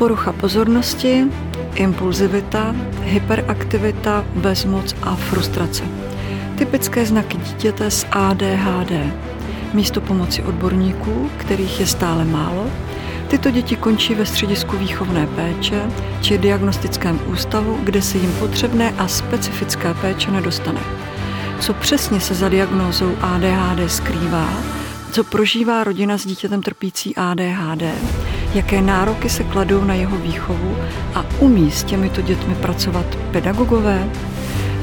Porucha pozornosti, impulzivita, hyperaktivita, bezmoc a frustrace. Typické znaky dítěte s ADHD. Místo pomoci odborníků, kterých je stále málo, tyto děti končí ve středisku výchovné péče či diagnostickém ústavu, kde se jim potřebné a specifické péče nedostane. Co přesně se za diagnózou ADHD skrývá, co prožívá rodina s dítětem trpící ADHD, jaké nároky se kladou na jeho výchovu a umí s těmito dětmi pracovat pedagogové?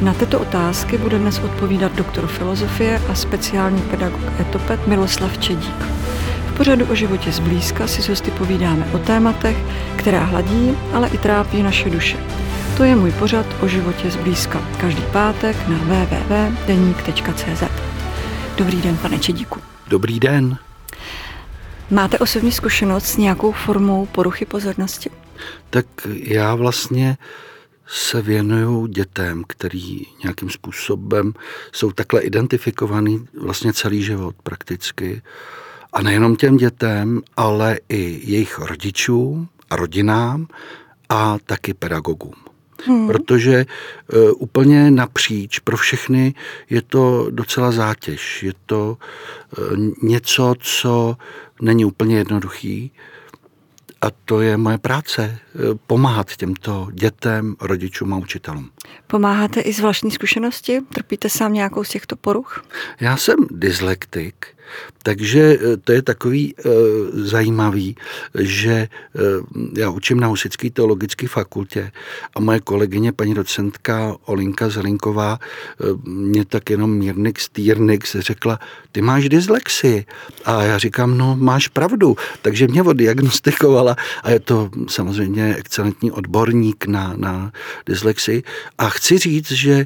Na tyto otázky bude dnes odpovídat doktor filozofie a speciální pedagog etopet Miloslav Čedík. V pořadu o životě zblízka si s hosty povídáme o tématech, která hladí, ale i trápí naše duše. To je můj pořad o životě zblízka. Každý pátek na www.deník.cz. Dobrý den, pane Čedíku. Dobrý den. Máte osobní zkušenost s nějakou formou poruchy pozornosti? Tak já vlastně se věnuju dětem, který nějakým způsobem jsou takhle identifikovaný vlastně celý život prakticky. A nejenom těm dětem, ale i jejich rodičům a rodinám a taky pedagogům. Hmm. Protože uh, úplně napříč pro všechny je to docela zátěž. Je to uh, něco, co není úplně jednoduchý. A to je moje práce, pomáhat těmto dětem, rodičům a učitelům. Pomáháte i z vlastní zkušenosti? Trpíte sám nějakou z těchto poruch? Já jsem dyslektik, takže eh, to je takový e, zajímavý, že e, já učím na Husické teologické fakultě a moje kolegyně, paní docentka Olinka Zelinková, e, mě tak jenom mírnik stýrnik se řekla, ty máš dyslexii. A já říkám, no máš pravdu. Takže mě oddiagnostikovala a je to samozřejmě excelentní odborník na, na dyslexii. A chci říct, že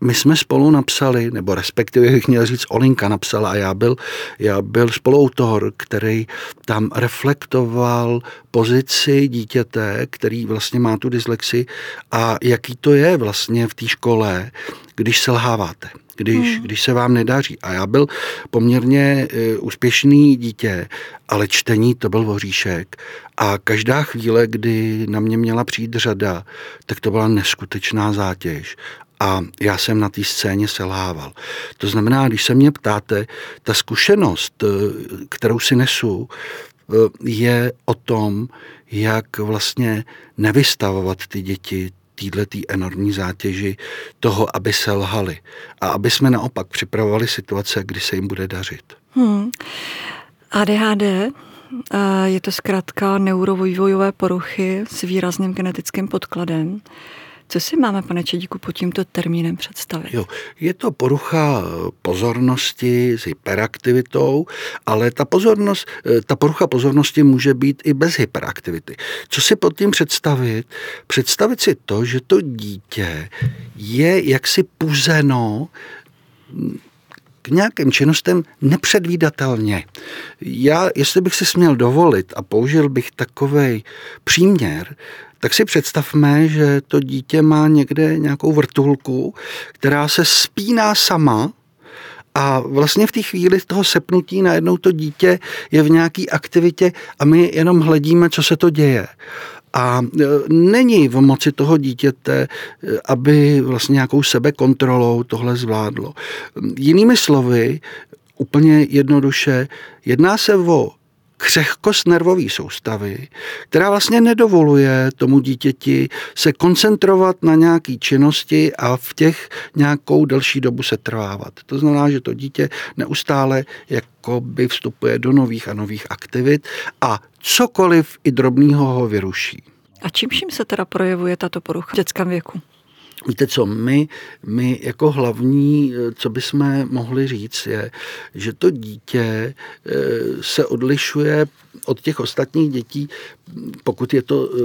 my jsme spolu napsali, nebo respektive bych měl říct, Olinka napsala a já byl, já byl spoluautor, který tam reflektoval pozici dítěte, který vlastně má tu dyslexi a jaký to je vlastně v té škole, když selháváte když, hmm. když se vám nedaří. A já byl poměrně uh, úspěšný dítě, ale čtení to byl voříšek. A každá chvíle, kdy na mě měla přijít řada, tak to byla neskutečná zátěž a já jsem na té scéně selhával. To znamená, když se mě ptáte, ta zkušenost, eh, kterou si nesu, eh, je o tom, jak vlastně nevystavovat ty děti této enormní zátěži toho, aby se lhali a aby jsme naopak připravovali situace, kdy se jim bude dařit. Hmm. ADHD eh, je to zkrátka neurovývojové poruchy s výrazným genetickým podkladem. Co si máme, pane Čedíku, pod tímto termínem představit? Jo, je to porucha pozornosti s hyperaktivitou, ale ta, pozornost, eh, ta porucha pozornosti může být i bez hyperaktivity. Co si pod tím představit? Představit si to, že to dítě je jaksi puzeno k nějakým činnostem nepředvídatelně. Já, jestli bych si směl dovolit a použil bych takový příměr, tak si představme, že to dítě má někde nějakou vrtulku, která se spíná sama a vlastně v té chvíli toho sepnutí najednou to dítě je v nějaké aktivitě a my jenom hledíme, co se to děje. A e, není v moci toho dítěte, e, aby vlastně nějakou sebekontrolou tohle zvládlo. Jinými slovy, úplně jednoduše, jedná se o křehkost nervové soustavy, která vlastně nedovoluje tomu dítěti se koncentrovat na nějaké činnosti a v těch nějakou delší dobu se trvávat. To znamená, že to dítě neustále jako by vstupuje do nových a nových aktivit a cokoliv i drobného ho vyruší. A čím vším se teda projevuje tato porucha v dětském věku? Víte co, my, my jako hlavní, co bychom mohli říct, je, že to dítě eh, se odlišuje od těch ostatních dětí, pokud je to eh,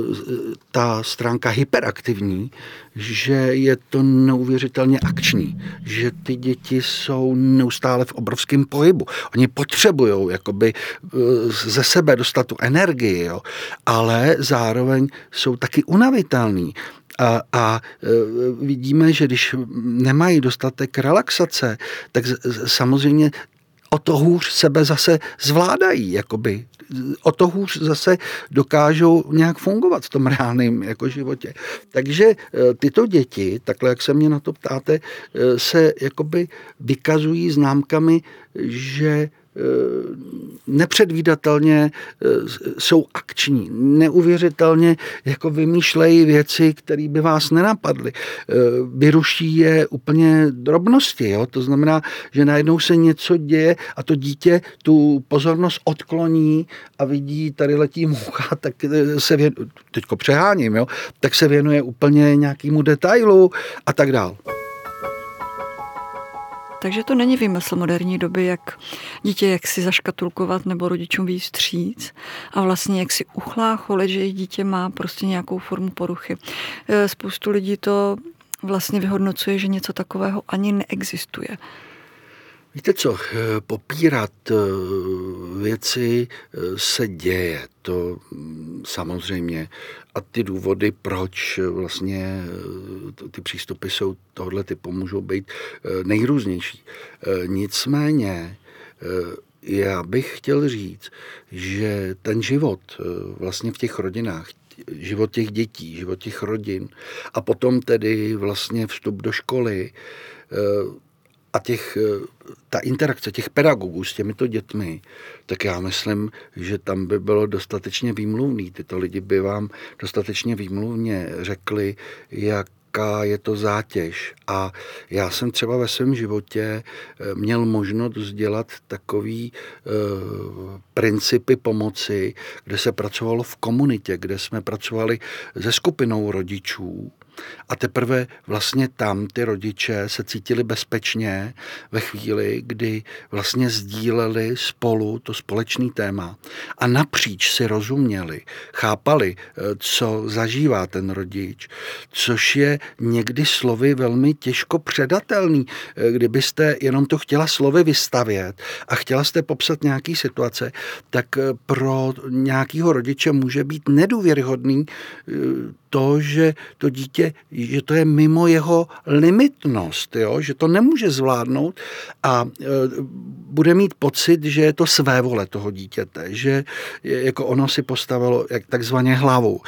ta stránka hyperaktivní, že je to neuvěřitelně akční, že ty děti jsou neustále v obrovském pohybu. Oni potřebují jakoby eh, ze sebe dostat tu energii, jo? ale zároveň jsou taky unavitelní. A, a e, vidíme, že když nemají dostatek relaxace, tak samozřejmě o to hůř sebe zase zvládají, jakoby. O to hůř zase dokážou nějak fungovat v tom reálném jako životě. Takže eh, tyto děti, takhle jak se mě na to ptáte, eh, se jakoby vykazují známkami, že nepředvídatelně eh, jsou akční, neuvěřitelně jako vymýšlejí věci, které by vás nenapadly. Eh, vyruší je úplně drobnosti, jo? to znamená, že najednou se něco děje a to dítě tu pozornost odkloní a vidí, tady letí mucha, tak se věnuje, teďko přeháním, jo? tak se věnuje úplně nějakému detailu a tak dál. Takže to není výmysl moderní doby, jak dítě jak si zaškatulkovat nebo rodičům víc stříc a vlastně jak si uchlácholit, že jejich dítě má prostě nějakou formu poruchy. E, spoustu lidí to vlastně vyhodnocuje, že něco takového ani neexistuje. Víte co, eh, popírat eh, věci eh, se děje, to mm, samozřejmě. A ty důvody, proč vlastně ty přístupy jsou tohle typu, můžou být nejrůznější. Nicméně, já bych chtěl říct, že ten život vlastně v těch rodinách, život těch dětí, život těch rodin a potom tedy vlastně vstup do školy, a těch, ta interakce těch pedagogů s těmito dětmi, tak já myslím, že tam by bylo dostatečně výmluvný. Tyto lidi by vám dostatečně výmluvně řekli, jak jaká je to zátěž. A já jsem třeba ve svém životě eh, měl možnost vzdělat takový e, principy pomoci, kde se pracovalo v komunitě, kde jsme pracovali se skupinou rodičů, a teprve vlastně tam ty rodiče se cítili bezpečně ve chvíli, kdy vlastně sdíleli spolu to společné téma a napříč si rozuměli, chápali, eh, co zažívá ten rodič, což je někdy slovy velmi těžko předatelný. Eh, kdybyste jenom to chtěla slovy vystavět a chtěla jste popsat nějaký situace, tak eh, pro nějakého rodiče může být nedůvěryhodný to, že to dítě, že to je mimo jeho limitnost, jo? že to nemůže zvládnout a e, bude mít pocit, že je to své vole toho dítěte, že jako ono si postavilo jak takzvaně hlavou.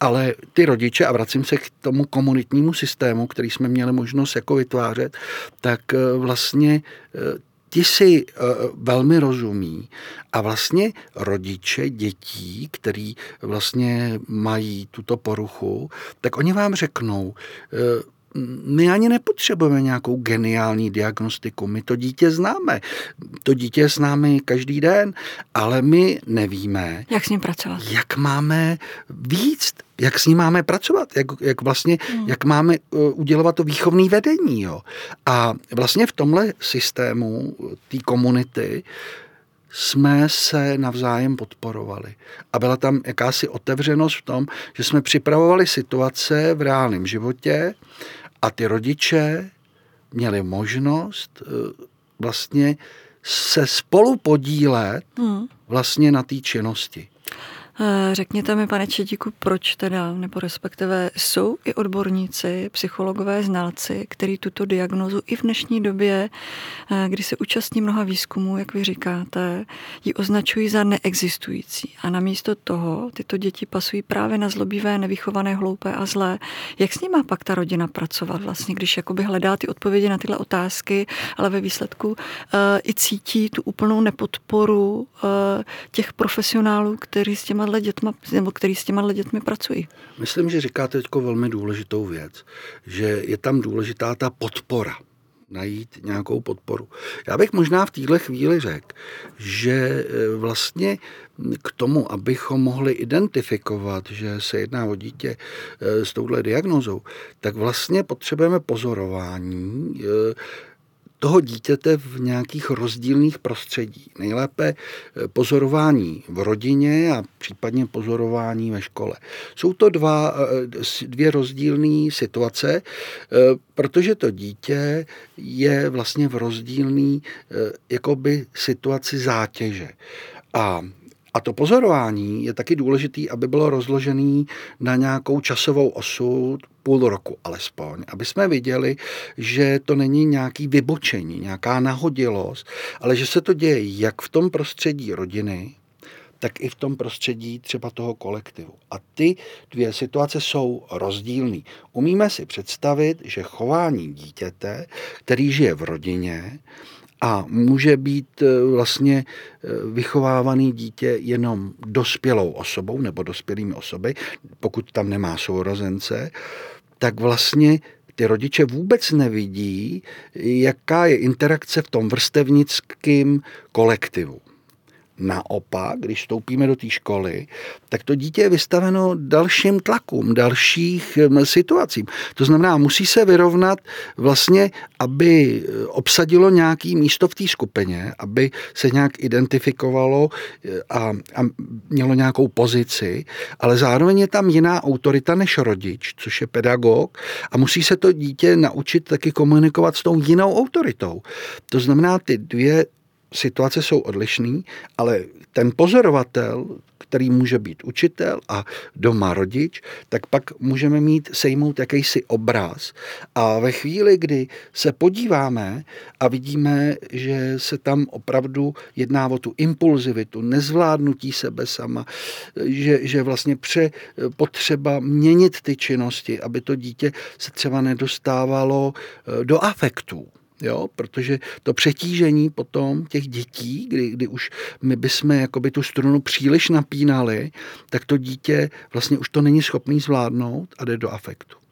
Ale ty rodiče, a vracím se k tomu komunitnímu systému, který jsme měli možnost jako vytvářet, tak e, vlastně e, ti si uh, velmi rozumí a vlastně rodiče dětí, který vlastně mají tuto poruchu, tak oni vám řeknou, uh, my ani nepotřebujeme nějakou geniální diagnostiku. My to dítě známe. To dítě je s námi každý den, ale my nevíme, jak s ním pracovat. Jak máme víc, jak s ním máme pracovat, jak, jak vlastně, hmm. jak máme uh, udělovat to výchovné vedení. Jo. A vlastně v tomhle systému té komunity jsme se navzájem podporovali. A byla tam jakási otevřenost v tom, že jsme připravovali situace v reálném životě a ty rodiče měli možnost eh, vlastně se spolu podílet hmm. vlastně na té činnosti. Eh, řekněte mi, pane Čedíku, proč teda, nebo respektive jsou i odborníci, psychologové, znalci, kteří tuto diagnozu i v dnešní době, eh, kdy se účastní mnoha výzkumů, jak vy říkáte, ji označují za neexistující. A namísto toho tyto děti pasují právě na zlobivé, nevychované, hloupé a zlé. Jak s nimi pak ta rodina pracovat vlastně, když jakoby hledá ty odpovědi na tyhle otázky, ale ve výsledku uh, i cítí tu úplnou nepodporu uh, těch profesionálů, kteří s těma těma dětma, nebo který s těma dětmi pracují. Myslím, že říkáte teď velmi důležitou věc, že je tam důležitá ta podpora najít nějakou podporu. Já bych možná v téhle chvíli řekl, že e, vlastně k tomu, abychom mohli identifikovat, že se jedná o dítě e, s touhle diagnozou, tak vlastně potřebujeme pozorování, e, toho dítěte v nějakých rozdílných prostředí. Nejlépe eh, pozorování v rodině a případně pozorování ve škole. Jsou to dva, eh, dvě rozdílné situace, eh, protože to dítě je vlastně v rozdílné jakoby situaci zátěže. A A to pozorování je taky důležitý, aby bylo rozložený na nějakou časovou osu, půl roku alespoň, aby jsme viděli, že to není nějaký vybočení, nějaká nahodilost, ale že se to děje jak v tom prostředí rodiny, tak i v tom prostředí třeba toho kolektivu. A ty dvě situace jsou rozdílné. Umíme si představit, že chování dítěte, který žije v rodině, a může být e, vlastně e, vychovávaný dítě jenom dospělou osobou nebo dospělými osoby, pokud tam nemá sourozence, tak vlastně ty rodiče vůbec nevidí, jaká je interakce v tom vrstevnickém kolektivu. Naopak, když vstoupíme do té školy, tak to dítě je vystaveno dalším tlakům, dalších situacím. To znamená, musí se vyrovnat vlastně, aby obsadilo nějaký místo v té skupině, aby se nějak identifikovalo e, a, a mělo nějakou pozici, ale zároveň je tam jiná autorita než rodič, což je pedagog a musí se to dítě naučit taky komunikovat s tou jinou autoritou. To znamená, ty dvě situace jsou odlišné, ale ten pozorovatel, který může být učitel a doma rodič, tak pak můžeme mít sejmout jakýsi obraz. A ve chvíli, kdy se podíváme a vidíme, že se tam opravdu jedná o tu impulzivitu, nezvládnutí sebe sama, že, že vlastně pře potřeba měnit ty činnosti, aby to dítě se třeba nedostávalo eh, do afektů Jo, protože to přetížení potom těch dětí, kdy, kdy už my bychom jakoby tu strunu příliš napínali, tak to dítě vlastně už to není schopný zvládnout a jde do afektu.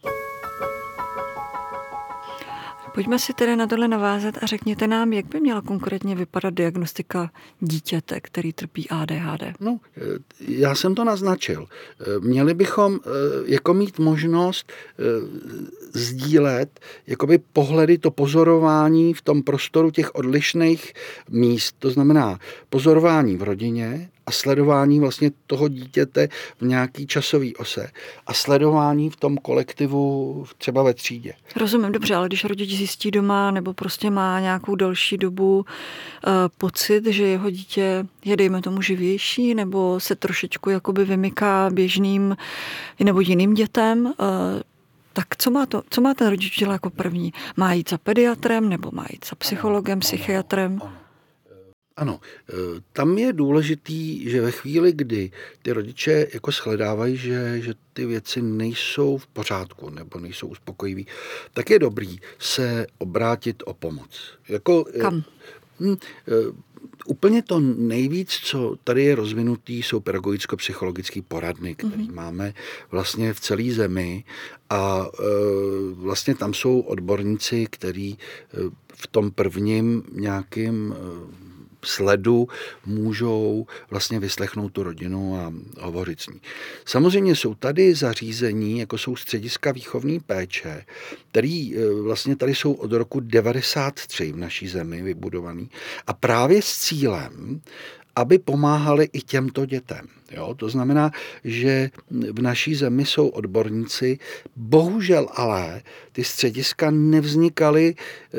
Pojďme si tedy na tohle navázat a řekněte nám, jak by měla konkrétně vypadat diagnostika dítěte, který trpí ADHD. No, eh, já jsem to naznačil. Eh, měli bychom eh, jako mít možnost sdílet jakoby pohledy, to pozorování v tom prostoru těch odlišných míst. To znamená pozorování v rodině, a sledování vlastně toho dítěte v nějaký časový ose a sledování v tom kolektivu třeba ve třídě. Rozumím, dobře, ale když rodič zjistí doma nebo prostě má nějakou další dobu uh, pocit, že jeho dítě je, dejme tomu, živější nebo se trošičku jakoby vymyká běžným nebo jiným dětem, uh, tak co má, to, co má ten rodič dělat jako první? Má jít za pediatrem nebo má jít za psychologem, psychiatrem? Ano, ano. E, tam je důležitý, že ve chvíli, kdy ty rodiče jako shledávají, že, že ty věci nejsou v pořádku nebo nejsou uspokojivý, tak je dobrý se obrátit o pomoc. Jako, e, Kam? Hm, úplně to nejvíc, co tady je rozvinutý, jsou pedagogicko-psychologické poradny, které mm-hmm. máme vlastně v celé zemi a e, vlastně tam jsou odborníci, kteří e, v tom prvním nějakým e, sledu můžou vlastně vyslechnout tu rodinu a hovořit s ní. Samozřejmě jsou tady zařízení, jako jsou střediska výchovní péče, který e, vlastně tady jsou od roku 93 v naší zemi vybudovaný a právě s cílem, aby pomáhali i těmto dětem. Jo? To znamená, že v naší zemi jsou odborníci, bohužel ale ty střediska nevznikaly eh,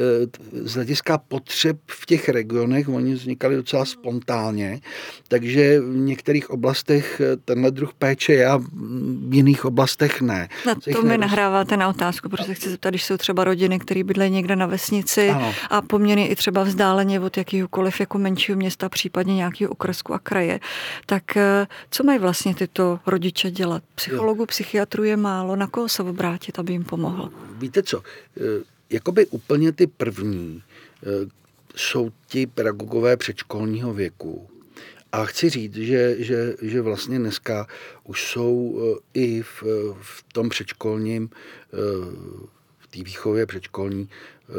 z hlediska potřeb v těch regionech, oni vznikaly docela spontánně, takže v některých oblastech eh, tenhle druh péče je a v jiných oblastech ne. Na to mi nahráváte na otázku, protože chci zeptat, když jsou třeba rodiny, které bydlejí někde na vesnici ano. a poměrně i třeba vzdáleně od jakýhokoliv jako menšího města, případně nějakého okresku a kraje, tak eh, co mají vlastně tyto rodiče dělat? Psychologu, psychiatru je málo, na koho se obrátit, aby jim pomohl? Víte co, e, jakoby úplně ty první e, jsou ti pedagogové předškolního věku. A chci říct, že, že, že vlastně dneska už jsou e, i v, v tom předškolním, té výchově předškolní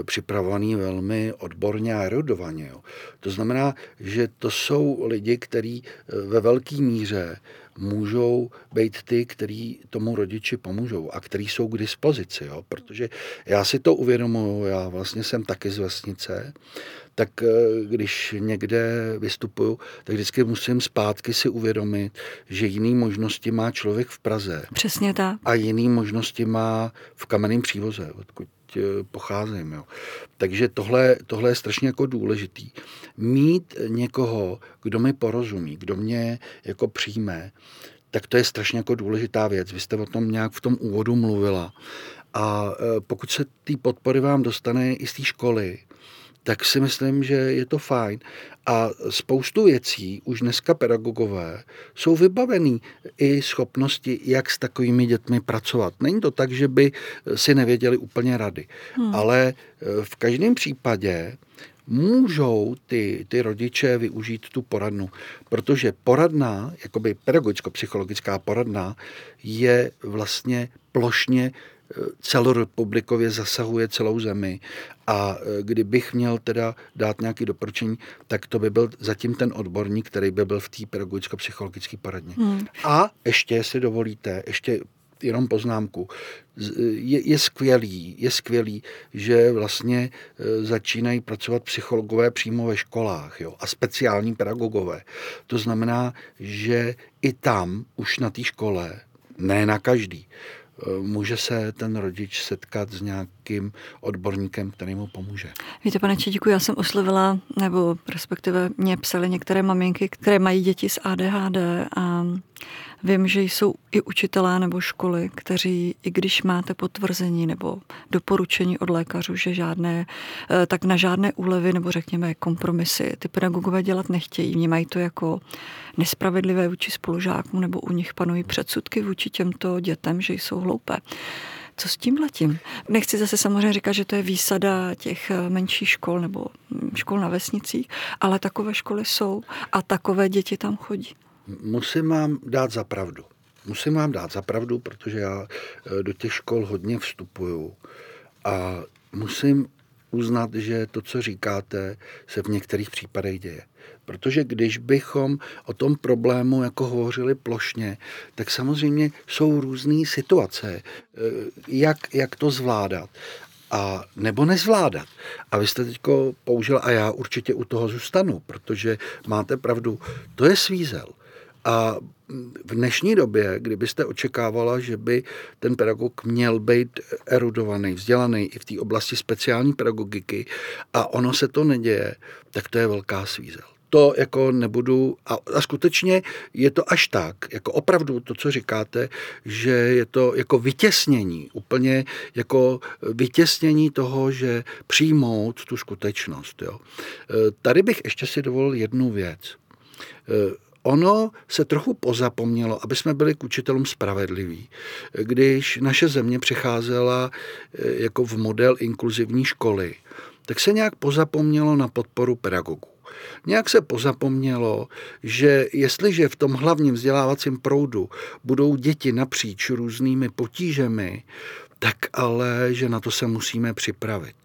připravovaný velmi odborně a erudovaně. Jo. To znamená, že to jsou lidi, kteří eh, ve velké míře můžou být ty, kteří tomu rodiči pomůžou a kteří jsou k dispozici. Jo. Protože já si to uvědomuji, já vlastně jsem taky z vesnice, tak eh, když někde vystupuju, tak vždycky musím zpátky si uvědomit, že jiný možnosti má člověk v Praze. Přesně tak. A jiný možnosti má v kamenném přívoze, odkud pocházím. Jo. Takže tohle, tohle je strašně jako důležitý. Mít někoho, kdo mi porozumí, kdo mě jako přijme, tak to je strašně jako důležitá věc. Vy jste o tom nějak v tom úvodu mluvila. A e, pokud se té podpory vám dostane i z té školy, tak si myslím, že je to fajn. A spoustu věcí už dneska pedagogové jsou vybavený i schopnosti, jak s takovými dětmi pracovat. Není to tak, že by si nevěděli úplně rady, hmm. ale e, v každém případě můžou ty, ty rodiče využít tu poradnu, protože poradná, jakoby pedagogicko-psychologická poradna, je vlastně plošně eh, celorepublikově zasahuje celou zemi a eh, kdybych měl teda dát nějaké doporučení, tak to by byl zatím ten odborník, který by byl v té pedagogicko-psychologické poradně. Hmm. A ještě, jestli dovolíte, ještě jenom poznámku. Je, je skvělý, je skvělý, že vlastně e, začínají pracovat psychologové přímo ve školách jo, a speciální pedagogové. To znamená, že i tam už na té škole, ne na každý, e, může se ten rodič setkat s nějakým odborníkem, který mu pomůže. Víte, pane Čedíku, já jsem oslovila, nebo respektive mě psali některé maminky, které mají děti s ADHD a Vím, že jsou i učitelé nebo školy, kteří, i když máte potvrzení nebo doporučení od lékařů, že žádné, eh, tak na žádné úlevy nebo řekněme kompromisy ty pedagogové dělat nechtějí. Vnímají to jako nespravedlivé vůči spolužákům nebo u nich panují předsudky vůči těmto dětem, že jsou hloupé. Co s tím letím? Nechci zase samozřejmě říkat, že to je výsada těch eh, menších škol nebo hm, škol na vesnicích, ale takové školy jsou a takové děti tam chodí musím vám dát za pravdu. Musím vám dát za pravdu, protože já eh, do těch škol hodně vstupuju a musím uznat, že to, co říkáte, se v některých případech děje. Protože když bychom o tom problému jako hovořili plošně, tak samozřejmě jsou různé situace, eh, jak, jak to zvládat a nebo nezvládat. A vy jste teď použil, a já určitě u toho zůstanu, protože máte pravdu, to je svízel. A v dnešní době, kdybyste očekávala, že by ten pedagog měl být erudovaný, vzdělaný i v té oblasti speciální pedagogiky a ono se to neděje, tak to je velká svízel to jako nebudu, a, a skutečně je to až tak, jako opravdu to, co říkáte, že je to jako vytěsnění, úplně jako vytěsnění toho, že přijmout tu skutečnost. Jo. E, tady bych ještě si dovolil jednu věc. E, ono se trochu pozapomnělo, aby jsme byli k učitelům spravedliví. Když naše země přicházela eh, jako v model inkluzivní školy, tak se nějak pozapomnělo na podporu pedagogů. Nějak se pozapomnělo, že jestliže v tom hlavním vzdělávacím proudu budou děti napříč různými potížemi, tak ale, že na to se musíme připravit.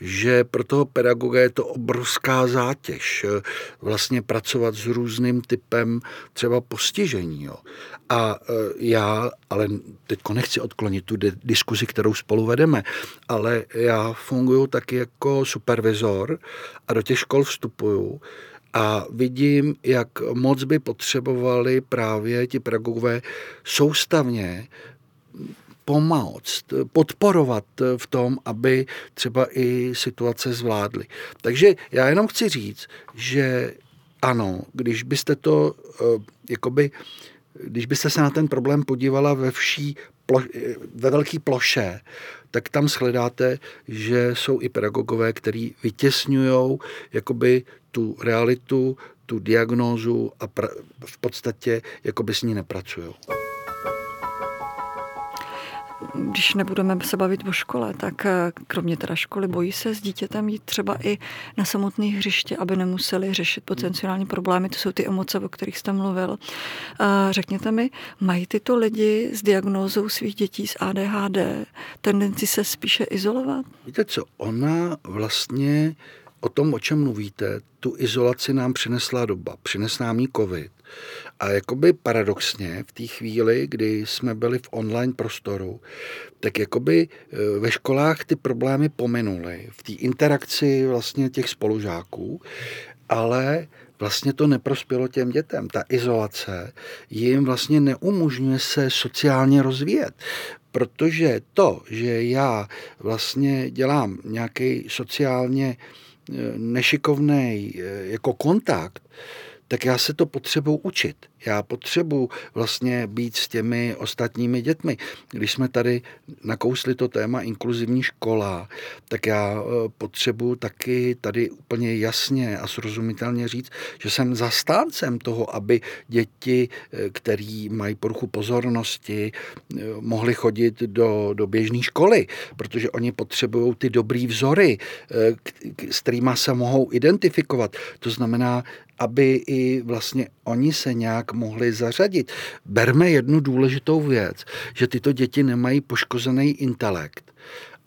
Že pro toho pedagoga je to obrovská zátěž eh, vlastně pracovat s různým typem třeba postižení. Jo. A eh, já, ale teď nechci odklonit tu diskuzi, kterou spolu vedeme, ale já funguji taky jako supervizor a do těch škol vstupuju a vidím, jak moc by potřebovali právě ti pedagogové soustavně pomoct, podporovat v tom, aby třeba i situace zvládly. Takže já jenom chci říct, že ano, když byste to eh, jakoby, když byste se na ten problém podívala ve vší plo, ve velké ploše, tak tam shledáte, že jsou i pedagogové, který vytěsňují jakoby tu realitu, tu diagnózu a pra, v podstatě jakoby s ní nepracují když nebudeme se bavit o škole, tak eh, kromě teda školy bojí se s dítětem jít třeba i na samotné hřiště, aby nemuseli řešit potenciální problémy. To jsou ty emoce, o kterých jste mluvil. Řekněte mi, mají tyto lidi s diagnózou svých dětí s ADHD tendenci se spíše izolovat? Víte co, ona vlastně o tom, o čem mluvíte, tu izolaci nám přinesla doba. Přines nám jí covid. A jakoby paradoxně v té chvíli, kdy jsme byli v online prostoru, tak jakoby e, ve školách ty problémy pominuly. V té interakci vlastně těch spolužáků, ale vlastně to neprospělo těm dětem. Ta izolace jim vlastně neumožňuje se sociálně rozvíjet protože to, že já vlastně dělám nějaký sociálně eh, nešikovný eh, jako kontakt, tak já se to potřebuji učit. Já potřebuji vlastně být s těmi ostatními dětmi. Když jsme tady nakousli to téma inkluzivní škola, tak já e, potřebuji taky tady úplně jasně a srozumitelně říct, že jsem zastáncem toho, aby děti, e, který mají poruchu pozornosti, e, mohly chodit do, do běžné školy, protože oni potřebují ty dobrý vzory, s kterými se mohou identifikovat. To znamená, aby i vlastně oni se nějak mohli zařadit. Berme jednu důležitou věc, že tyto děti nemají poškozený intelekt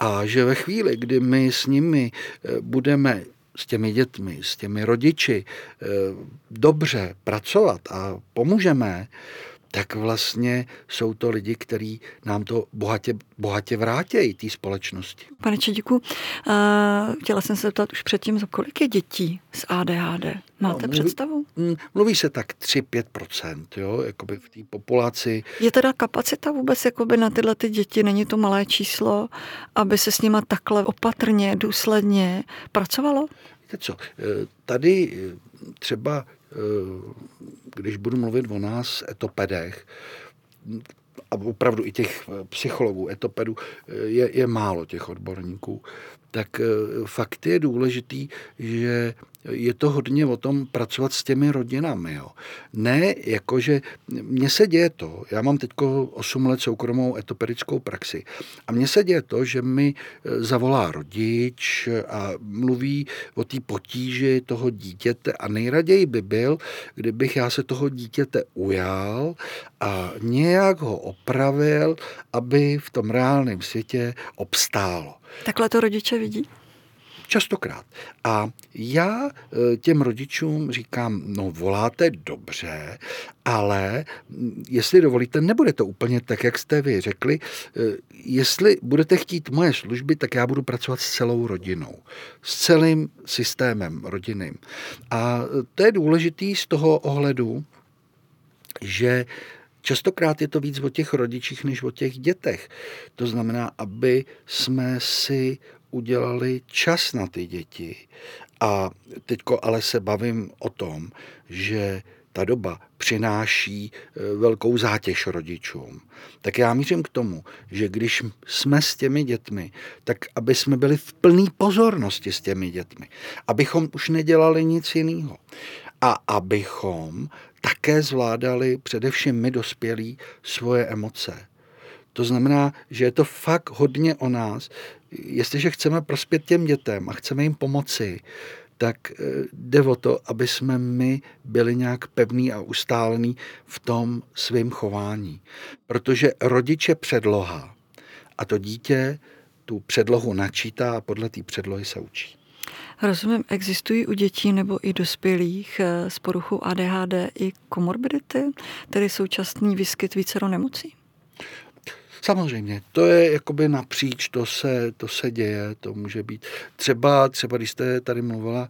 a že ve chvíli, kdy my s nimi eh, budeme s těmi dětmi, s těmi rodiči eh, dobře pracovat a pomůžeme, tak vlastně jsou to lidi, kteří nám to bohatě, bohatě vrátějí té společnosti. Pane Čedíku, uh, chtěla jsem se zeptat už předtím, za kolik je dětí s ADHD? Máte no, mluví, představu? Mluví se tak 3-5%, jo, jakoby v té populaci. Je teda kapacita vůbec jakoby na tyhle ty děti, není to malé číslo, aby se s nima takhle opatrně, důsledně pracovalo? Víte co, eh, tady eh, třeba Eh, když budu mluvit o nás, etopedech, a opravdu i těch eh, psychologů, etopedů, eh, je, je málo těch odborníků, tak fakt je důležitý, že je to hodně o tom pracovat s těmi rodinami. Jo. Ne, jakože mně se děje to, já mám teď 8 let soukromou etopedickou praxi a mně se děje to, že mi e, zavolá rodič a mluví o té potíži toho dítěte a nejraději by byl, kdybych já se toho dítěte ujal a nějak ho opravil, aby v tom reálném světě obstálo. Takhle to rodiče vidí? Častokrát. A já e, těm rodičům říkám, no voláte dobře, ale mm, jestli dovolíte, nebude to úplně tak, jak jste vy řekli. E, jestli budete chtít moje služby, tak já budu pracovat s celou rodinou, s celým systémem rodinným. A to je důležitý z toho ohledu, že Častokrát je to víc o těch rodičích než o těch dětech. To znamená, aby jsme si udělali čas na ty děti. A teďko ale se bavím o tom, že ta doba přináší e, velkou zátěž rodičům. Tak já mířím k tomu, že když jsme s těmi dětmi, tak aby jsme byli v plné pozornosti s těmi dětmi. Abychom už nedělali nic jiného. A abychom také zvládali, především my dospělí, svoje emoce. To znamená, že je to fakt hodně o nás. Jestliže chceme prospět těm dětem a chceme jim pomoci, tak eh, jde o to, aby jsme my byli nějak pevný a ustálený v tom svém chování. Protože rodiče předloha a to dítě tu předlohu načítá a podle té předlohy se učí. Rozumím, existují u dětí nebo i dospělých eh, s poruchou ADHD i komorbidity, tedy současný výskyt vícero nemocí? Samozřejmě, to je jakoby napříč, to se, to se děje, to může být. Třeba, třeba když jste tady mluvila,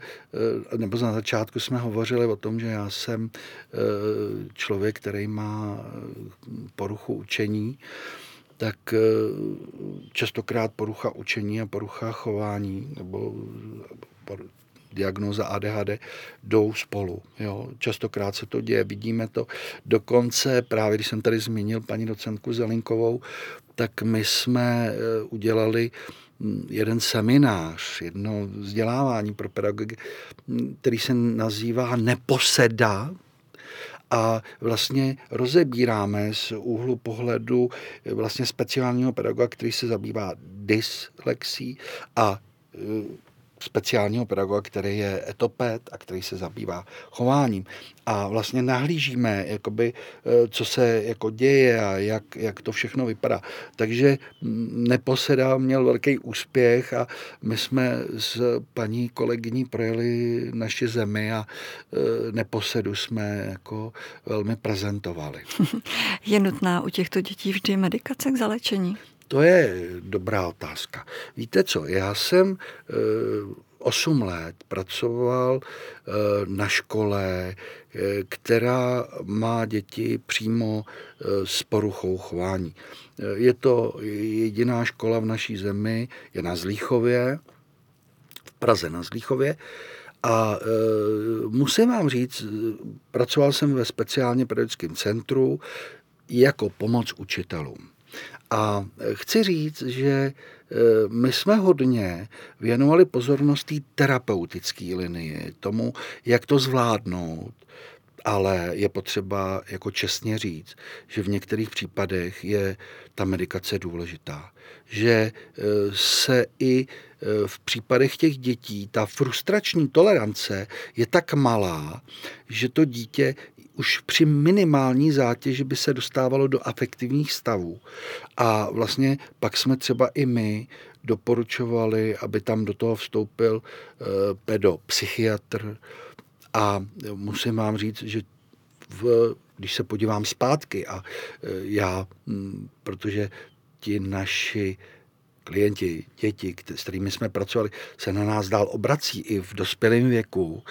eh, nebo na začátku jsme hovořili o tom, že já jsem eh, člověk, který má poruchu učení, tak častokrát porucha učení a porucha chování nebo diagnóza ADHD jdou spolu. Jo. Častokrát se to děje, vidíme to. Dokonce, právě když jsem tady zmínil paní docentku Zelinkovou, tak my jsme eh, udělali hm, jeden seminář, jedno vzdělávání pro pedagogy, hm, který se nazývá Neposeda, a vlastně rozebíráme z úhlu pohledu eh, vlastně speciálního pedagoga, který se zabývá dyslexí a eh, speciálního pedagoga, který je etopet a který se zabývá chováním. A vlastně nahlížíme, jakoby, eh, co se jako děje a jak, jak to všechno vypadá. Takže mm, Neposeda měl velký úspěch a my jsme s paní kolegyní projeli naši zemi a eh, Neposedu jsme jako velmi prezentovali. Je nutná u těchto dětí vždy medikace k zalečení? To je dobrá otázka. Víte co, já jsem e, 8 let pracoval eh, na škole, eh, která má děti přímo s poruchou chování. Je to jediná škola v naší zemi, je na Zlíchově, v Praze na Zlíchově. A e, musím vám říct, pracoval jsem ve speciálně pedagogickém centru jako pomoc učitelům. A chci říct, že e, my jsme hodně věnovali pozornost té terapeutické linii, tomu, jak to zvládnout, ale je potřeba jako čestně říct, že v některých případech je ta medikace důležitá. Že e, se i e, v případech těch dětí ta frustrační tolerance je tak malá, že to dítě už při minimální zátěži by se dostávalo do afektivních stavů. A vlastně pak jsme třeba i my doporučovali, aby tam do toho vstoupil eh, pedopsychiatr. A musím vám říct, že v, když se podívám zpátky a eh, já, protože ti naši klienti, děti, s kterými jsme pracovali, se na nás dál obrací i v dospělém věku,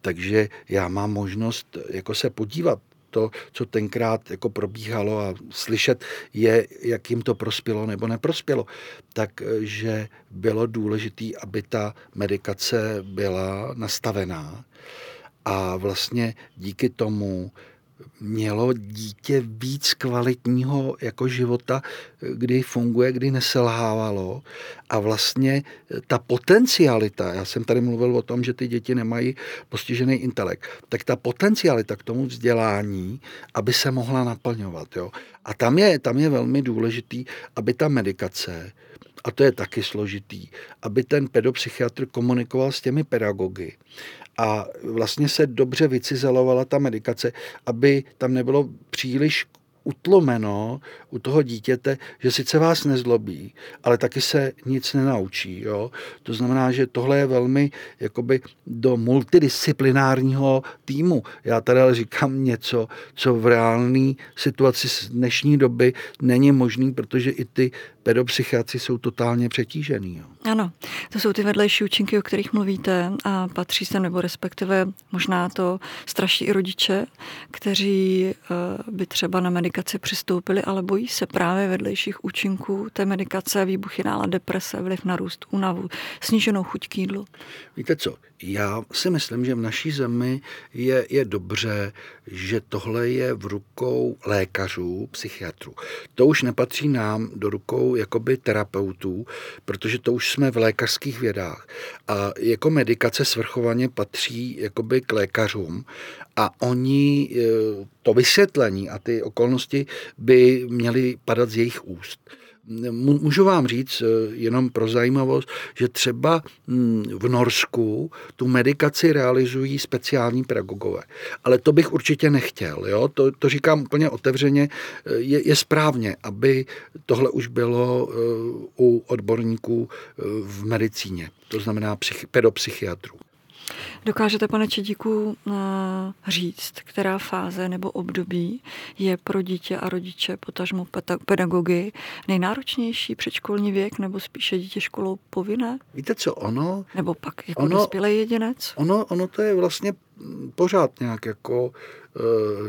takže já mám možnost jako se podívat to, co tenkrát jako probíhalo a slyšet je, jak jim to prospělo nebo neprospělo. Takže bylo důležité, aby ta medikace byla nastavená a vlastně díky tomu mělo dítě víc kvalitního jako života, kdy funguje, kdy neselhávalo a vlastně ta potencialita, já jsem tady mluvil o tom, že ty děti nemají postižený intelekt, tak ta potencialita k tomu vzdělání, aby se mohla naplňovat. Jo? A tam je, tam je velmi důležitý, aby ta medikace, a to je taky složitý, aby ten pedopsychiatr komunikoval s těmi pedagogy a vlastně se dobře vycizelovala ta medikace, aby tam nebylo příliš utlomeno u toho dítěte, že sice vás nezlobí, ale taky se nic nenaučí. Jo? To znamená, že tohle je velmi jakoby do multidisciplinárního týmu. Já tady ale říkám něco, co v reálné situaci z dnešní doby není možný, protože i ty pedopsychiatři jsou totálně přetížený. Jo. Ano, to jsou ty vedlejší účinky, o kterých mluvíte a patří sem, nebo respektive možná to straší i rodiče, kteří eh, by třeba na medikaci přistoupili, ale bojí se právě vedlejších účinků té medikace, výbuchy nálad, deprese, vliv na růst, únavu, sníženou chuť k jídlu. Víte co, já si myslím, že v naší zemi je, je dobře, že tohle je v rukou lékařů, psychiatrů. To už nepatří nám do rukou jakoby terapeutů, protože to už jsme v lékařských vědách. A jako medikace svrchovaně patří jakoby k lékařům a oni e, to vysvětlení a ty okolnosti by měly padat z jejich úst. Můžu vám říct eh, jenom pro zajímavost, že třeba hm, v Norsku tu medikaci realizují speciální pedagogové. Ale to bych určitě nechtěl. Jo? To, to říkám úplně otevřeně. Eh, je, je správně, aby tohle už bylo eh, u odborníků v medicíně, to znamená psych, pedopsychiatrů. Dokážete, pane Čedíku, eh, říct, která fáze nebo období je pro dítě a rodiče, potažmo pedagogy, nejnáročnější předškolní věk nebo spíše dítě školou povinné? Víte co, ono... Nebo pak jako ono, dospělý jedinec? Ono, ono to je vlastně pořád nějak jako uh,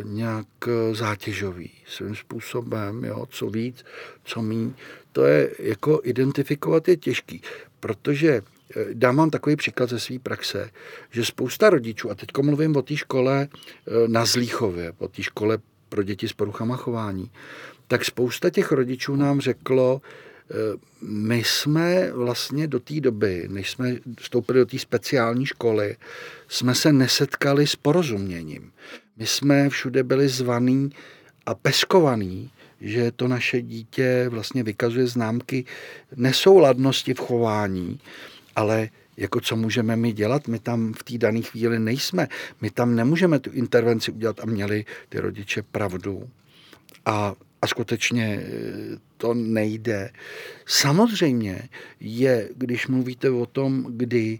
nějak zátěžový svým způsobem, jo, co víc, co míň. To je jako identifikovat je těžký, protože Eh, dám vám takový příklad ze své praxe, že spousta rodičů, a teď mluvím o té škole eh, na Zlíchově, o té škole pro děti s poruchama chování, tak spousta těch rodičů nám řeklo, eh, my jsme vlastně do té doby, než jsme vstoupili do té speciální školy, jsme se nesetkali s porozuměním. My jsme všude byli zvaný a peskovaný, že to naše dítě vlastně vykazuje známky nesouladnosti v chování ale jako co můžeme my dělat? My tam v té dané chvíli nejsme. My tam nemůžeme tu intervenci udělat a měli ty rodiče pravdu. A, a skutečně e, to nejde. Samozřejmě je, když mluvíte o tom, kdy e,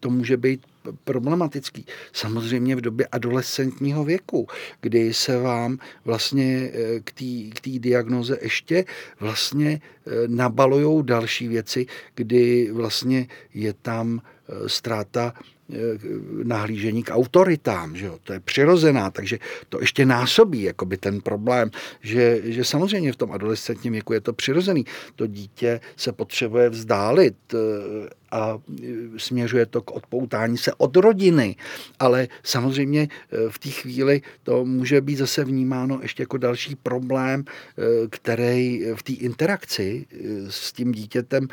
to může být problematický. Samozřejmě v době adolescentního věku, kdy se vám vlastně eh, k té diagnoze ještě vlastně eh, nabalují další věci, kdy vlastně je tam ztráta nahlížení k autoritám, že jo? to je přirozená, takže to ještě násobí jakoby ten problém, že, že samozřejmě v tom adolescentním věku je to přirozený. To dítě se potřebuje vzdálit a směřuje to k odpoutání se od rodiny. Ale samozřejmě eh, v té chvíli to může být zase vnímáno ještě jako další problém, eh, který v té interakci s tím dítětem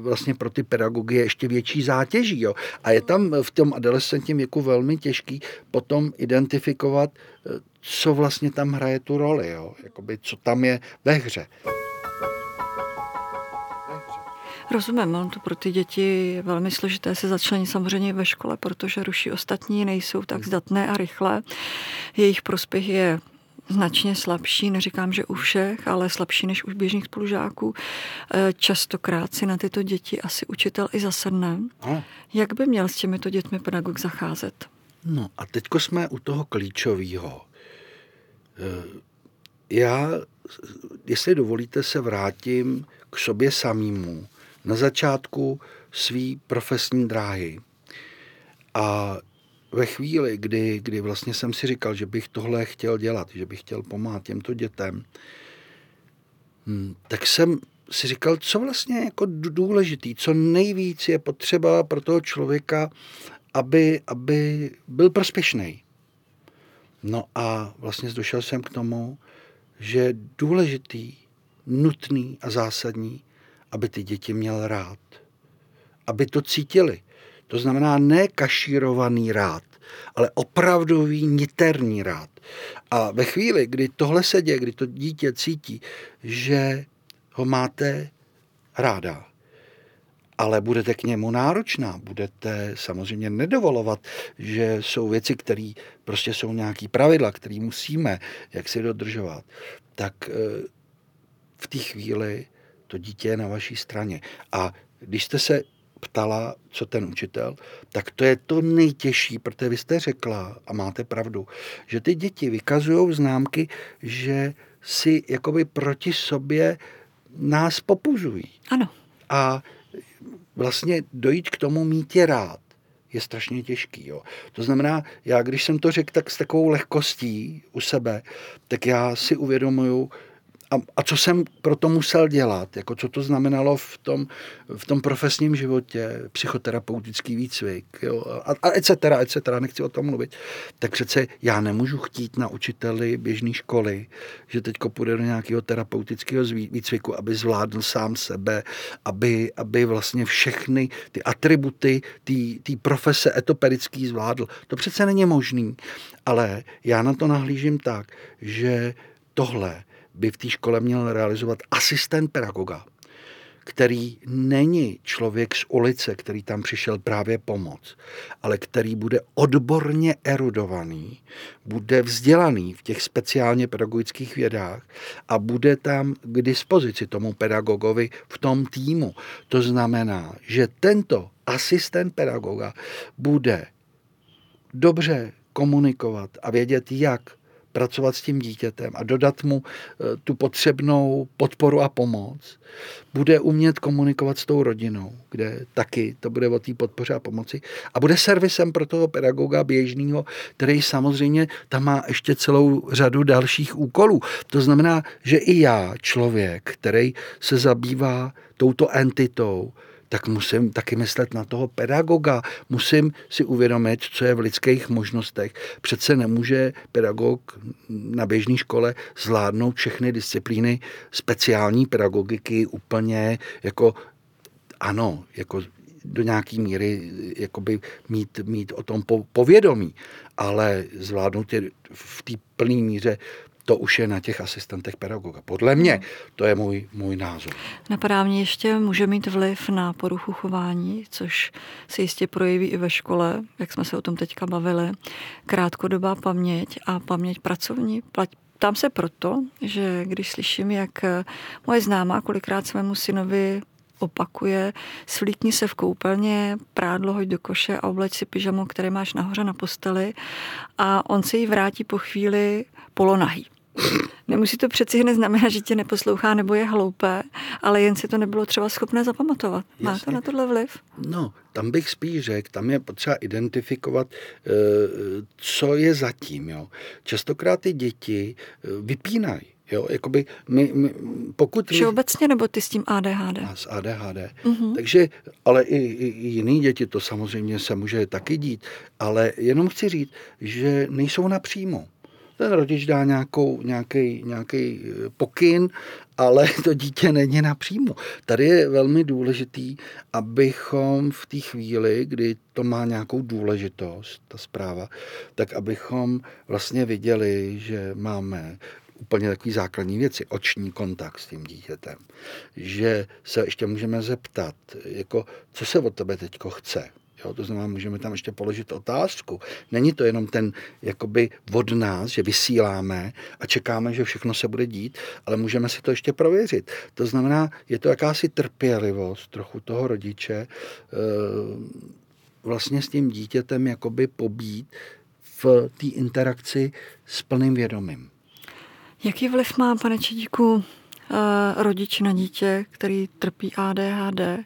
vlastně pro ty pedagogy je ještě větší zátěží. Jo. A je tam v tom adolescentním věku velmi těžký potom identifikovat, co vlastně tam hraje tu roli, jo. Jakoby, co tam je ve hře. Rozumím, on to pro ty děti je velmi složité se začlenit samozřejmě ve škole, protože ruší ostatní, nejsou tak zdatné a rychlé. Jejich prospěch je značně slabší, neříkám, že u všech, ale slabší než u běžných spolužáků. E, častokrát si na tyto děti asi učitel i zasedne. No. Jak by měl s těmito dětmi pedagog zacházet? No a teďko jsme u toho klíčového. E, já, jestli dovolíte, se vrátím k sobě samému na začátku své profesní dráhy. A ve chvíli, kdy, kdy vlastně jsem si říkal, že bych tohle chtěl dělat, že bych chtěl pomáhat těmto dětem, hm, tak jsem si říkal, co vlastně je jako důležitý, co nejvíc je potřeba pro toho člověka, aby, aby byl prospěšný. No a vlastně došel jsem k tomu, že důležitý, nutný a zásadní aby ty děti měl rád. Aby to cítili. To znamená ne kašírovaný rád, ale opravdový niterný rád. A ve chvíli, kdy tohle se děje, kdy to dítě cítí, že ho máte ráda, ale budete k němu náročná, budete samozřejmě nedovolovat, že jsou věci, které prostě jsou nějaký pravidla, které musíme jak si dodržovat, tak eh, v té chvíli to dítě je na vaší straně. A když jste se ptala, co ten učitel, tak to je to nejtěžší, protože vy jste řekla, a máte pravdu, že ty děti vykazují známky, že si jakoby proti sobě nás popužují. Ano. A vlastně dojít k tomu mít je rád je strašně těžký. Jo. To znamená, já když jsem to řekl tak s takovou lehkostí u sebe, tak já si uvědomuju, a, a co jsem pro to musel dělat, jako co to znamenalo v tom, v tom profesním životě, psychoterapeutický výcvik, jo, a, a et cetera, et cetera, nechci o tom mluvit, tak přece já nemůžu chtít na učiteli běžné školy, že teďko půjde do nějakého terapeutického výcviku, aby zvládl sám sebe, aby, aby vlastně všechny ty atributy té profese etoperický zvládl. To přece není možný, ale já na to nahlížím tak, že tohle by v té škole měl realizovat asistent pedagoga, který není člověk z ulice, který tam přišel právě pomoc, ale který bude odborně erudovaný, bude vzdělaný v těch speciálně pedagogických vědách a bude tam k dispozici tomu pedagogovi v tom týmu. To znamená, že tento asistent pedagoga bude dobře komunikovat a vědět, jak pracovat s tím dítětem a dodat mu eh, tu potřebnou podporu a pomoc, bude umět komunikovat s tou rodinou, kde taky to bude o té podpoře a pomoci a bude servisem pro toho pedagoga běžného, který samozřejmě tam má ještě celou řadu dalších úkolů. To znamená, že i já, člověk, který se zabývá touto entitou, tak musím taky myslet na toho pedagoga. Musím si uvědomit, co je v lidských možnostech. Přece nemůže pedagog na běžné škole zvládnout všechny disciplíny speciální pedagogiky úplně jako ano, jako do nějaké míry jakoby mít, mít o tom povědomí, ale zvládnout je v té plné míře to už je na těch asistentech pedagoga. Podle mě to je můj, můj názor. Napadá mě ještě, může mít vliv na poruchu chování, což se jistě projeví i ve škole, jak jsme se o tom teďka bavili. Krátkodobá paměť a paměť pracovní. Tam se proto, že když slyším, jak moje známá kolikrát svému synovi opakuje, svlíkni se v koupelně, prádlo hoď do koše a obleč si pyžamo, které máš nahoře na posteli a on se jí vrátí po chvíli polonahý. Nemusí to přeci hned znamenat, že tě neposlouchá nebo je hloupé, ale jen si to nebylo třeba schopné zapamatovat. Má Jasně. to na tohle vliv? No, tam bych spíš řekl, tam je potřeba identifikovat, eh, co je zatím. Jo. Častokrát ty děti eh, vypínají. Jo, jakoby my, my, pokud... Všeobecně nebo ty s tím ADHD? A s ADHD. Uh-huh. Takže, ale i, i, i jiný děti, to samozřejmě se může taky dít, ale jenom chci říct, že nejsou napřímo ten rodič dá nějakou, nějaký, nějaký eh, pokyn, ale to dítě není napřímo. Tady je velmi důležitý, abychom v té chvíli, kdy to má nějakou důležitost, ta zpráva, tak abychom vlastně viděli, že máme úplně takový základní věci, oční kontakt s tím dítětem, že se ještě můžeme zeptat, jako, co se od tebe teďko chce, Jo, to znamená, můžeme tam ještě položit otázku. Není to jenom ten jakoby od nás, že vysíláme a čekáme, že všechno se bude dít, ale můžeme si to ještě prověřit. To znamená, je to jakási trpělivost trochu toho rodiče e, vlastně s tím dítětem jakoby pobít v té interakci s plným vědomím. Jaký vliv má, pane Čedíku, eh, rodič na dítě, který trpí ADHD?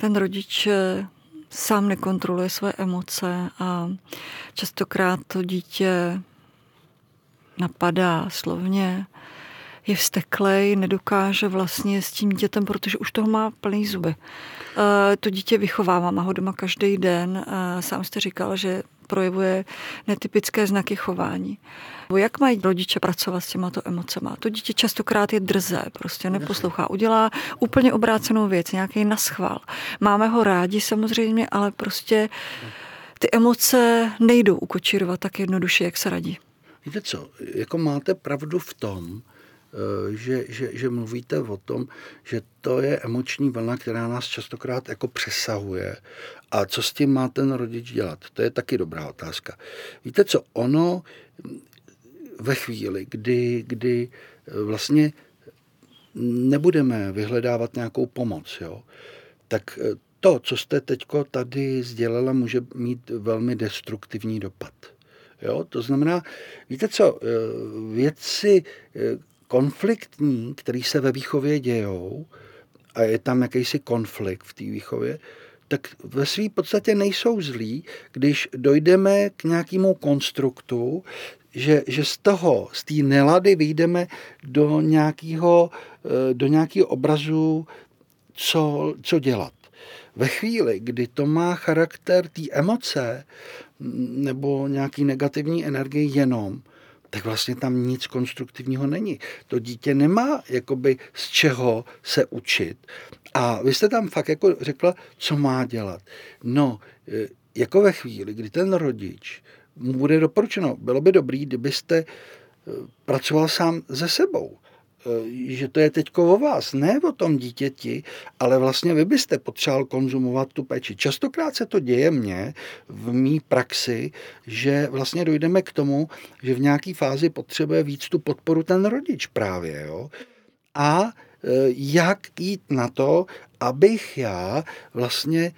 Ten rodič eh, sám nekontroluje své emoce a častokrát to dítě napadá slovně, je vsteklej, nedokáže vlastně s tím dětem, protože už toho má plný zuby. Eh, to dítě vychovává, má ho doma každý den. Eh, sám jste říkal, že projevuje netypické znaky chování. Jak mají rodiče pracovat s těmato emocema? To dítě častokrát je drzé, prostě neposlouchá, udělá úplně obrácenou věc, nějaký naschval. Máme ho rádi samozřejmě, ale prostě ty emoce nejdou ukočírovat tak jednoduše, jak se radí. Víte co, jako máte pravdu v tom, že, že, že mluvíte o tom, že to je emoční vlna, která nás častokrát jako přesahuje. A co s tím má ten rodič dělat? To je taky dobrá otázka. Víte co, ono ve chvíli, kdy, kdy eh, vlastně nebudeme vyhledávat nějakou pomoc, jo, tak eh, to, co jste teďko tady sdělala, může mít velmi destruktivní dopad. Jo? To znamená, víte co, věci, konfliktní, který se ve výchově dějou, a je tam jakýsi konflikt v té výchově, tak ve své podstatě nejsou zlí, když dojdeme k nějakému konstruktu, že, že z toho, z té nelady vyjdeme do nějakého, eh, do nějakého obrazu, co, co dělat. Ve chvíli, kdy to má charakter té emoce nebo nějaký negativní energie jenom, tak vlastně tam nic konstruktivního není. To dítě nemá jakoby z čeho se učit. A vy jste tam fakt jako řekla, co má dělat. No, e, jako ve chvíli, kdy ten rodič mu bude doporučeno, bylo by dobrý, kdybyste e, pracoval sám ze sebou. Eh, že to je teď o vás, ne o tom dítěti, ale vlastně vy byste potřeboval konzumovat tu péči. Častokrát se to děje mně v mý praxi, že vlastně dojdeme k tomu, že v nějaké fázi potřebuje víc tu podporu ten rodič právě. Jo? A eh, jak jít na to, abych já vlastně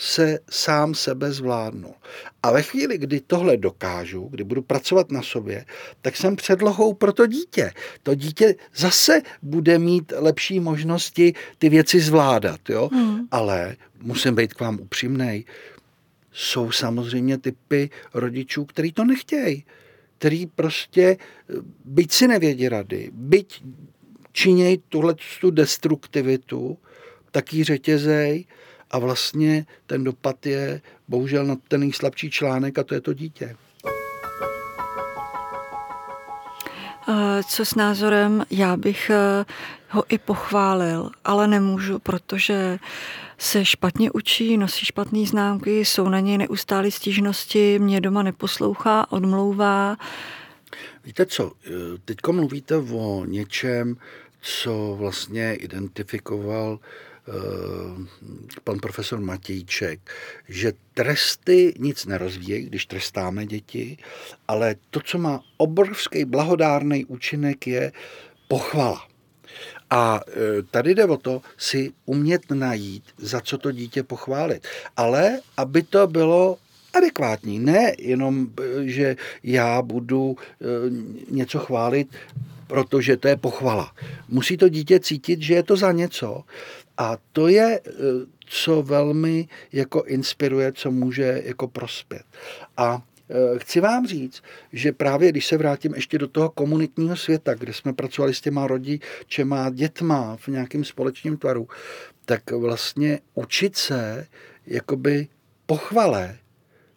se sám sebe zvládnu. A ve chvíli, kdy tohle dokážu, kdy budu pracovat na sobě, tak jsem předlohou pro to dítě. To dítě zase bude mít lepší možnosti ty věci zvládat. Jo? Hmm. Ale musím být k vám upřímnej. Jsou samozřejmě typy rodičů, který to nechtějí. Který prostě, byť si nevědí rady, byť činěj tuhle tu destruktivitu, taky řetězej a vlastně ten dopad je bohužel na ten nejslabší článek a to je to dítě. Co s názorem? Já bych eh, ho i pochválil, ale nemůžu, protože se špatně učí, nosí špatné známky, jsou na něj neustále stížnosti, mě doma neposlouchá, odmlouvá. Víte co, eh, teďko mluvíte o něčem, co vlastně identifikoval pan profesor Matějček, že tresty nic nerozvíjejí, když trestáme děti, ale to, co má obrovský blahodárný účinek, je pochvala. A e, tady jde o to si umět najít, za co to dítě pochválit. Ale aby to bylo adekvátní. Ne jenom, e, že já budu něco chválit, protože to je pochvala. Musí to dítě cítit, že je to za něco. A to je, co velmi jako inspiruje, co může jako prospět. A Eh, chci vám říct, že právě když se vrátím ještě do toho komunitního světa, kde jsme pracovali s těma rodičema, dětma v nějakém společném tvaru, tak vlastně učit se jakoby pochvale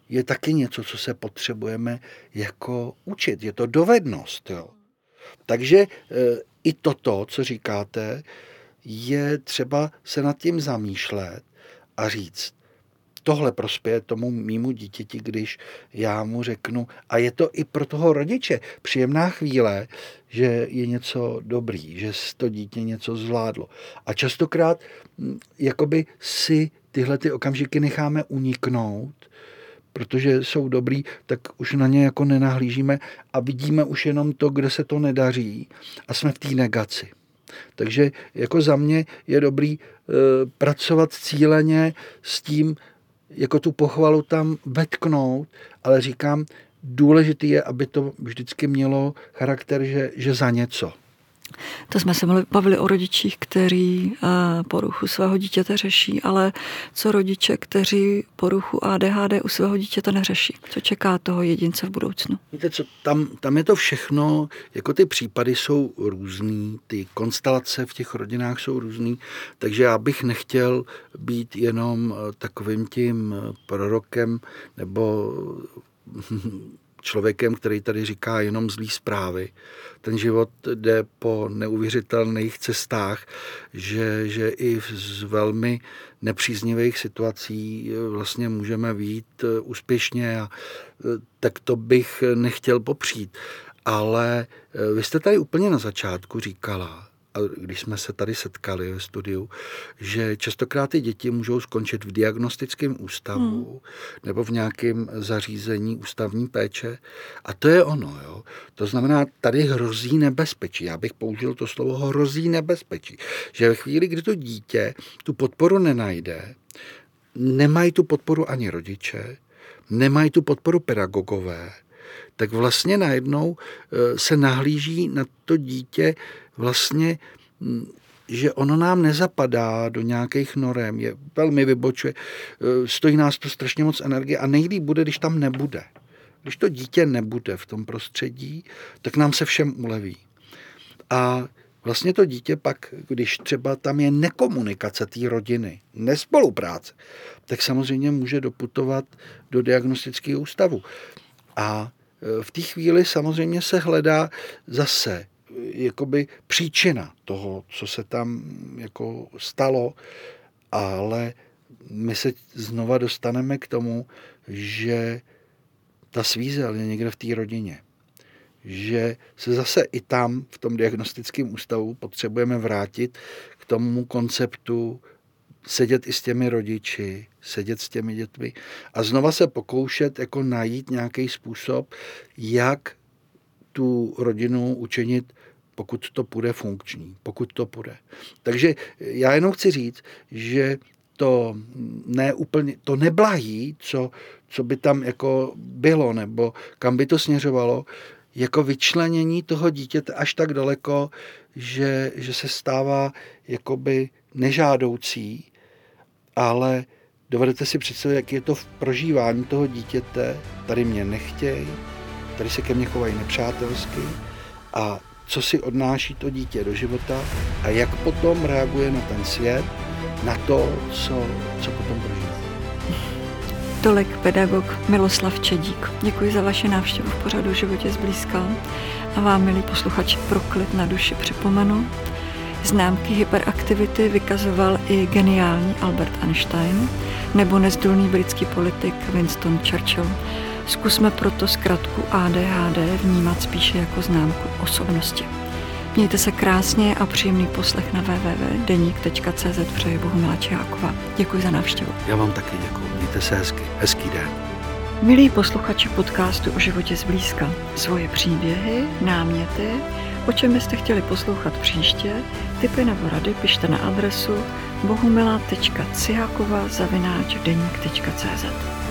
je taky něco, co se potřebujeme jako učit. Je to dovednost. Jo. Takže e, i toto, co říkáte, je třeba se nad tím zamýšlet a říct, tohle prospěje tomu mýmu dítěti, když já mu řeknu, a je to i pro toho rodiče příjemná chvíle, že je něco dobrý, že to dítě něco zvládlo. A častokrát hm, jakoby si tyhle ty okamžiky necháme uniknout, protože jsou dobrý, tak už na ně jako nenahlížíme a vidíme už jenom to, kde se to nedaří a jsme v té negaci. Takže jako za mě je dobrý e, pracovat cíleně s tím, jako tu pochvalu tam vetknout, ale říkám, důležitý je, aby to vždycky mělo charakter, že, že za něco. To jsme se bavili o rodičích, kteří eh, poruchu svého dítěte řeší, ale co rodiče, kteří poruchu ADHD u svého dítěte neřeší? Co čeká toho jedince v budoucnu? Víte co, tam, tam je to všechno, jako ty případy jsou různý, ty konstelace v těch rodinách jsou různý, takže já bych nechtěl být jenom eh, takovým tím eh, prorokem nebo člověkem, který tady říká jenom zlý zprávy. Ten život jde po neuvěřitelných cestách, že, že i z velmi nepříznivých situací eh, vlastně můžeme být eh, úspěšně a eh, tak to bych nechtěl popřít. Ale vy jste tady úplně na začátku říkala, a když jsme se tady setkali ve studiu, že častokrát ty děti můžou skončit v diagnostickém ústavu hmm. nebo v nějakém zařízení ústavní péče. A to je ono. Jo. To znamená, tady hrozí nebezpečí. Já bych použil to slovo hrozí nebezpečí. Že ve chvíli, kdy to dítě tu podporu nenajde, nemají tu podporu ani rodiče, nemají tu podporu pedagogové, tak vlastně najednou eh, se nahlíží na to dítě vlastně že ono nám nezapadá do nějakých norem, je velmi vybočuje, eh, stojí nás to strašně moc energie a nejlíp bude, když tam nebude. Když to dítě nebude v tom prostředí, tak nám se všem uleví. A vlastně to dítě pak, když třeba tam je nekomunikace té rodiny, nespolupráce, tak samozřejmě může doputovat do diagnostického ústavu. A v té chvíli samozřejmě se hledá zase jakoby příčina toho, co se tam jako stalo, ale my se znova dostaneme k tomu, že ta svízel je někde v té rodině. Že se zase i tam, v tom diagnostickém ústavu, potřebujeme vrátit k tomu konceptu sedět i s těmi rodiči, sedět s těmi dětmi a znova se pokoušet jako najít nějaký způsob, jak tu rodinu učinit, pokud to bude funkční, pokud to bude. Takže já jenom chci říct, že to ne úplně, to neblahý, co, co by tam jako bylo, nebo kam by to směřovalo, jako vyčlenění toho dítěte až tak daleko, že, že se stává jakoby nežádoucí ale dovedete si představit, jak je to v prožívání toho dítěte, tady mě nechtějí, tady se ke mně chovají nepřátelsky a co si odnáší to dítě do života a jak potom reaguje na ten svět, na to, co, co potom prožívá. Tolik pedagog Miloslav Čedík. Děkuji za vaši návštěvu v pořadu Životě zblízka a vám, milí posluchači, proklid na duši připomenu, Známky hyperaktivity vykazoval i geniální Albert Einstein nebo nezdolný britský politik Winston Churchill. Zkusme proto zkratku ADHD vnímat spíše jako známku osobnosti. Mějte se krásně a příjemný poslech na www.deník.cz přeje Bohumila Čiháková. Děkuji za návštěvu. Já vám taky děkuji. Mějte se hezky. Hezký den. Milí posluchači podcastu o životě zblízka, svoje příběhy, náměty O čem byste chtěli poslouchat příště, typy nebo rady pište na adresu bohumila.cihákova.deník.cz